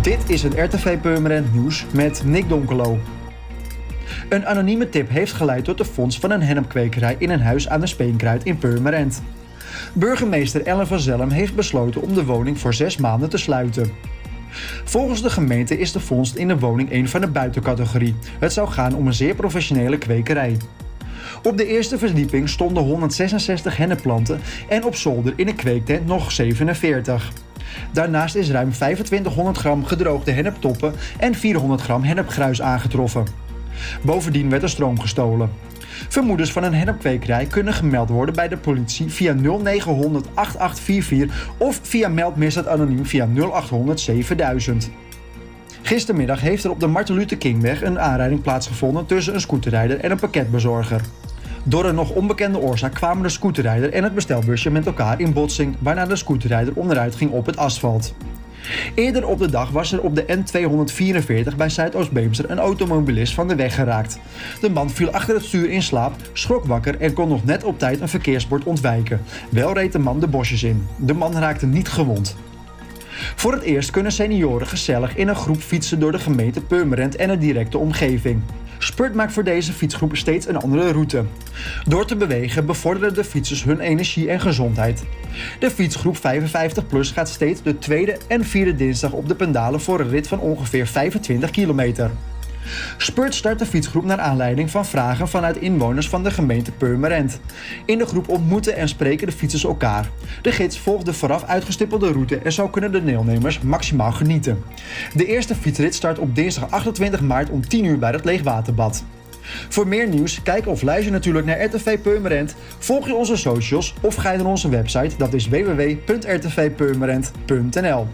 Dit is het RTV Purmerend Nieuws met Nick Donkelo. Een anonieme tip heeft geleid tot de fonds van een hennepkwekerij in een huis aan de Speenkruid in Purmerend. Burgemeester Ellen van Zelm heeft besloten om de woning voor zes maanden te sluiten. Volgens de gemeente is de vondst in de woning een van de buitencategorie. Het zou gaan om een zeer professionele kwekerij. Op de eerste verdieping stonden 166 hennepplanten en op zolder in een kweektent nog 47. Daarnaast is ruim 2500 gram gedroogde henneptoppen en 400 gram hennepgruis aangetroffen. Bovendien werd er stroom gestolen. Vermoedens van een hennepkwekerij kunnen gemeld worden bij de politie via 0900 8844 of via meldmisdaad anoniem via 0800 7000. Gistermiddag heeft er op de Martin Luther Kingweg een aanrijding plaatsgevonden tussen een scooterrijder en een pakketbezorger. Door een nog onbekende oorzaak kwamen de scooterrijder en het bestelbusje met elkaar in botsing, waarna de scooterrijder onderuit ging op het asfalt. Eerder op de dag was er op de N244 bij Zuidoost-Beemster een automobilist van de weg geraakt. De man viel achter het stuur in slaap, schrok wakker en kon nog net op tijd een verkeersbord ontwijken. Wel reed de man de bosjes in. De man raakte niet gewond. Voor het eerst kunnen senioren gezellig in een groep fietsen door de gemeente Purmerend en de directe omgeving. Spurt maakt voor deze fietsgroep steeds een andere route. Door te bewegen bevorderen de fietsers hun energie en gezondheid. De fietsgroep 55 plus gaat steeds de tweede en vierde dinsdag op de pendalen voor een rit van ongeveer 25 kilometer. Spurt start de fietsgroep naar aanleiding van vragen vanuit inwoners van de gemeente Purmerend. In de groep ontmoeten en spreken de fietsers elkaar. De gids volgt de vooraf uitgestippelde route en zo kunnen de deelnemers maximaal genieten. De eerste fietsrit start op dinsdag 28 maart om 10 uur bij het Leegwaterbad. Voor meer nieuws, kijk of luister natuurlijk naar RTV Purmerend, volg je onze socials of ga je naar onze website, dat is www.rtvpurmerend.nl.